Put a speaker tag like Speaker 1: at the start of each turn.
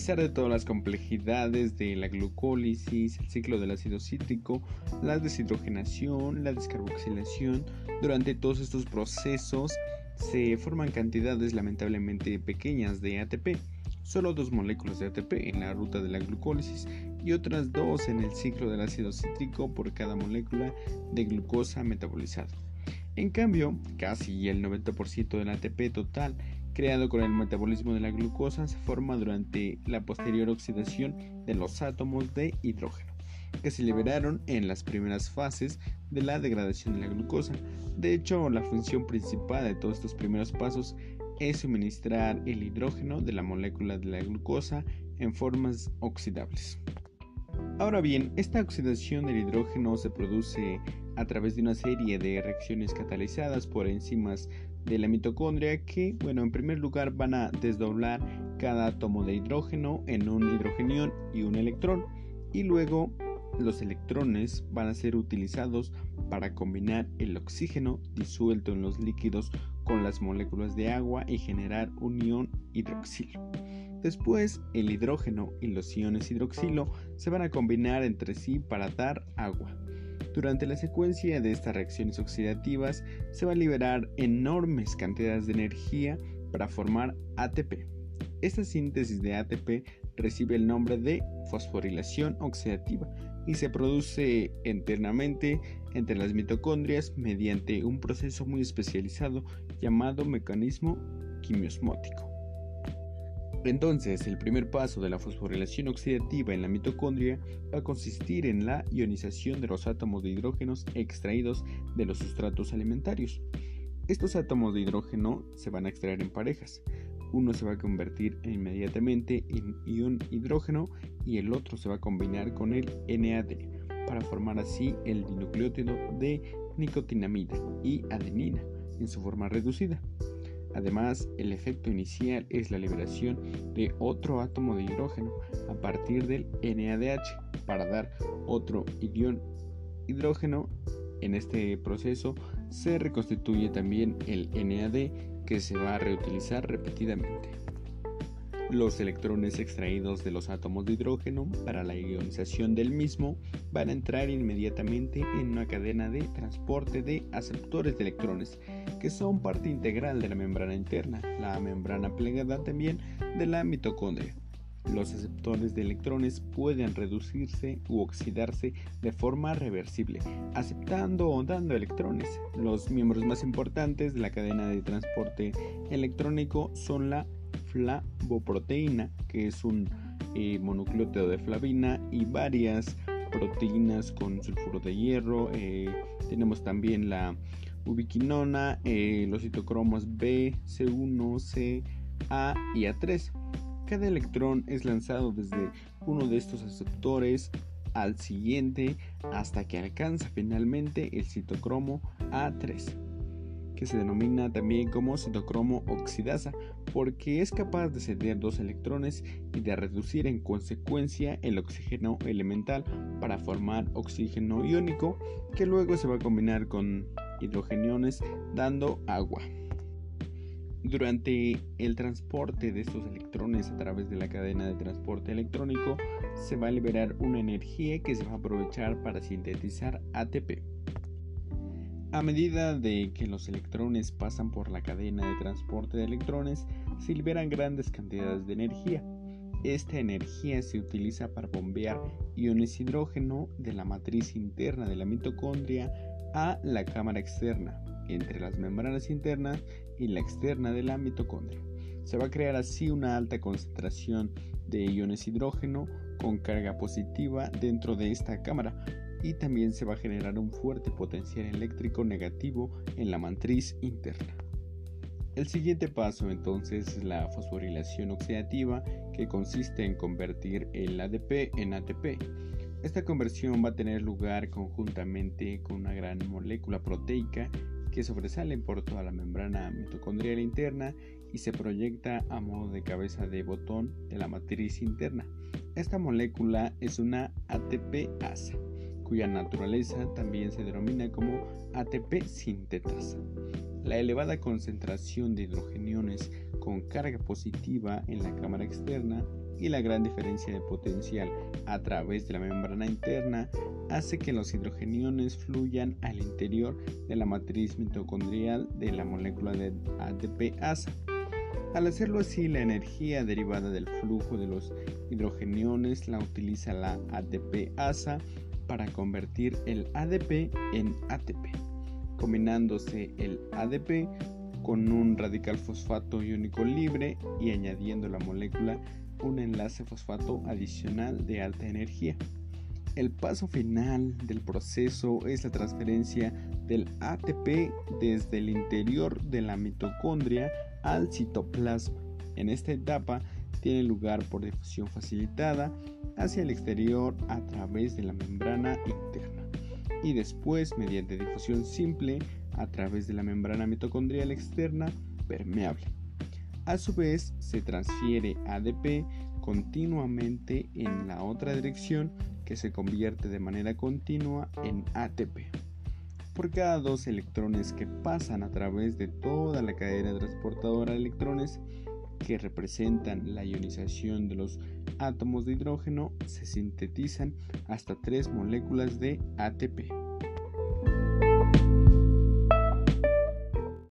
Speaker 1: pesar de todas las complejidades de la glucólisis, el ciclo del ácido cítrico, la deshidrogenación, la descarboxilación, durante todos estos procesos se forman cantidades lamentablemente pequeñas de ATP, solo dos moléculas de ATP en la ruta de la glucólisis y otras dos en el ciclo del ácido cítrico por cada molécula de glucosa metabolizada. En cambio, casi el 90% del ATP total creado con el metabolismo de la glucosa se forma durante la posterior oxidación de los átomos de hidrógeno, que se liberaron en las primeras fases de la degradación de la glucosa. De hecho, la función principal de todos estos primeros pasos es suministrar el hidrógeno de la molécula de la glucosa en formas oxidables. Ahora bien, esta oxidación del hidrógeno se produce a través de una serie de reacciones catalizadas por enzimas de la mitocondria que, bueno, en primer lugar van a desdoblar cada átomo de hidrógeno en un hidrogenión y un electrón y luego los electrones van a ser utilizados para combinar el oxígeno disuelto en los líquidos con las moléculas de agua y generar un ion hidroxilo. Después, el hidrógeno y los iones hidroxilo se van a combinar entre sí para dar agua. Durante la secuencia de estas reacciones oxidativas se va a liberar enormes cantidades de energía para formar ATP. Esta síntesis de ATP recibe el nombre de fosforilación oxidativa y se produce internamente entre las mitocondrias mediante un proceso muy especializado llamado mecanismo quimiosmótico. Entonces, el primer paso de la fosforilación oxidativa en la mitocondria va a consistir en la ionización de los átomos de hidrógenos extraídos de los sustratos alimentarios. Estos átomos de hidrógeno se van a extraer en parejas. Uno se va a convertir inmediatamente en ion hidrógeno y el otro se va a combinar con el NAD para formar así el dinucleótido de nicotinamida y adenina en su forma reducida. Además, el efecto inicial es la liberación de otro átomo de hidrógeno a partir del NADH para dar otro ion hidrógeno. En este proceso se reconstituye también el NAD que se va a reutilizar repetidamente. Los electrones extraídos de los átomos de hidrógeno para la ionización del mismo van a entrar inmediatamente en una cadena de transporte de aceptores de electrones, que son parte integral de la membrana interna, la membrana plegada también de la mitocondria. Los aceptores de electrones pueden reducirse u oxidarse de forma reversible, aceptando o dando electrones. Los miembros más importantes de la cadena de transporte electrónico son la flavoproteína, que es un eh, de flavina, y varias proteínas con sulfuro de hierro. Eh, tenemos también la ubiquinona, eh, los citocromos B, C1, C, A y A3. Cada electrón es lanzado desde uno de estos aceptores al siguiente hasta que alcanza finalmente el citocromo A3 que se denomina también como citocromo oxidasa, porque es capaz de ceder dos electrones y de reducir en consecuencia el oxígeno elemental para formar oxígeno iónico, que luego se va a combinar con hidrogeniones dando agua. Durante el transporte de estos electrones a través de la cadena de transporte electrónico, se va a liberar una energía que se va a aprovechar para sintetizar ATP. A medida de que los electrones pasan por la cadena de transporte de electrones, se liberan grandes cantidades de energía. Esta energía se utiliza para bombear iones hidrógeno de la matriz interna de la mitocondria a la cámara externa, entre las membranas internas y la externa de la mitocondria. Se va a crear así una alta concentración de iones hidrógeno con carga positiva dentro de esta cámara, y también se va a generar un fuerte potencial eléctrico negativo en la matriz interna. El siguiente paso entonces es la fosforilación oxidativa que consiste en convertir el ADP en ATP. Esta conversión va a tener lugar conjuntamente con una gran molécula proteica que sobresale por toda la membrana mitocondrial interna y se proyecta a modo de cabeza de botón de la matriz interna. Esta molécula es una ATP-asa cuya naturaleza también se denomina como ATP sintetasa. La elevada concentración de hidrogeniones con carga positiva en la cámara externa y la gran diferencia de potencial a través de la membrana interna hace que los hidrogeniones fluyan al interior de la matriz mitocondrial de la molécula de ATP-ASA. Al hacerlo así, la energía derivada del flujo de los hidrogeniones la utiliza la ATP-ASA para convertir el ADP en ATP, combinándose el ADP con un radical fosfato iónico libre y añadiendo a la molécula un enlace fosfato adicional de alta energía. El paso final del proceso es la transferencia del ATP desde el interior de la mitocondria al citoplasma. En esta etapa tiene lugar por difusión facilitada hacia el exterior a través de la membrana interna y después mediante difusión simple a través de la membrana mitocondrial externa permeable. A su vez se transfiere ADP continuamente en la otra dirección que se convierte de manera continua en ATP. Por cada dos electrones que pasan a través de toda la cadena transportadora de electrones que representan la ionización de los átomos de hidrógeno, se sintetizan hasta tres moléculas de ATP.